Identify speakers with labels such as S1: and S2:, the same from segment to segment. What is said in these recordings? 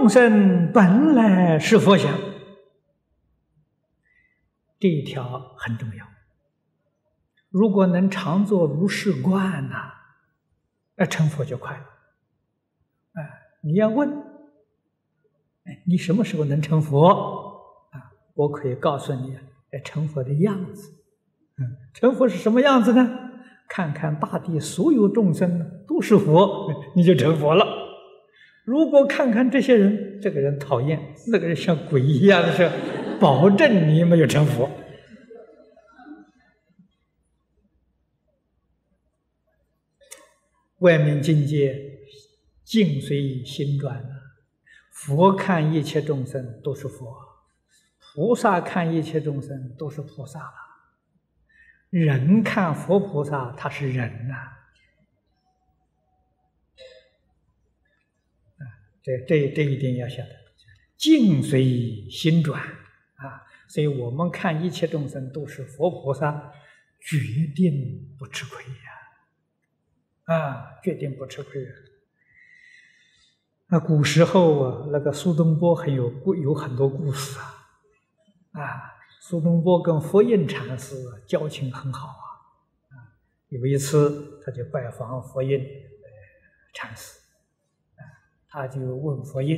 S1: 众生本来是佛像，这一条很重要。如果能常做如是观呐，那成佛就快了。哎，你要问，你什么时候能成佛？啊，我可以告诉你，成佛的样子。嗯，成佛是什么样子呢？看看大地所有众生都是佛，你就成佛了。如果看看这些人，这个人讨厌，那个人像鬼一样的时候，保证你没有成佛。外面境界境随心转啊，佛看一切众生都是佛，菩萨看一切众生都是菩萨了。人看佛菩萨，他是人呐。这这这一点要晓得，境随心转啊，所以我们看一切众生都是佛菩萨，决定不吃亏呀。啊，决定不吃亏啊。那古时候啊，那个苏东坡很有故有很多故事啊。啊，苏东坡跟佛印禅师交情很好啊。有一次他就拜访佛印禅师，他就问佛印：“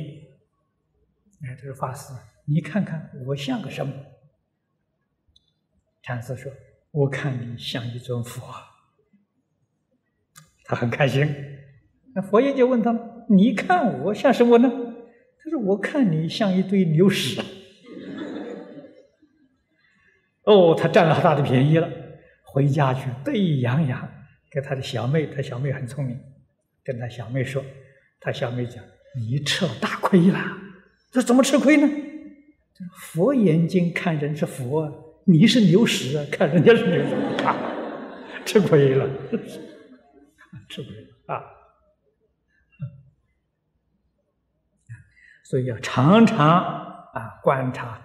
S1: 哎，这个法师，你看看我像个什么？”禅师说：“我看你像一尊佛。”他很开心，那佛爷就问他：“你看我像什么呢？”他说：“我看你像一堆牛屎。”哦，他占了大的便宜了，回家去得意洋洋，给他的小妹，他小妹很聪明，跟他小妹说：“他小妹讲，你吃了大亏了。这怎么吃亏呢？佛眼睛看人是佛，你是牛屎啊，看人家是牛屎，啊吃亏了。”吃亏了啊！所以要常常啊观察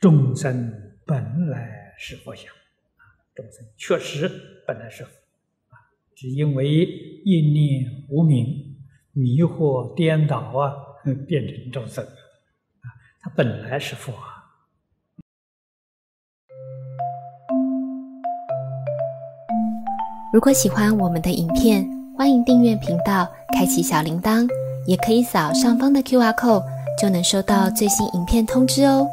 S1: 众生本来是佛像啊，众生确实本来是佛啊，只因为一念无明、迷惑颠倒啊，变成众生啊，他本来是佛。
S2: 如果喜欢我们的影片，欢迎订阅频道，开启小铃铛，也可以扫上方的 Q R code，就能收到最新影片通知哦。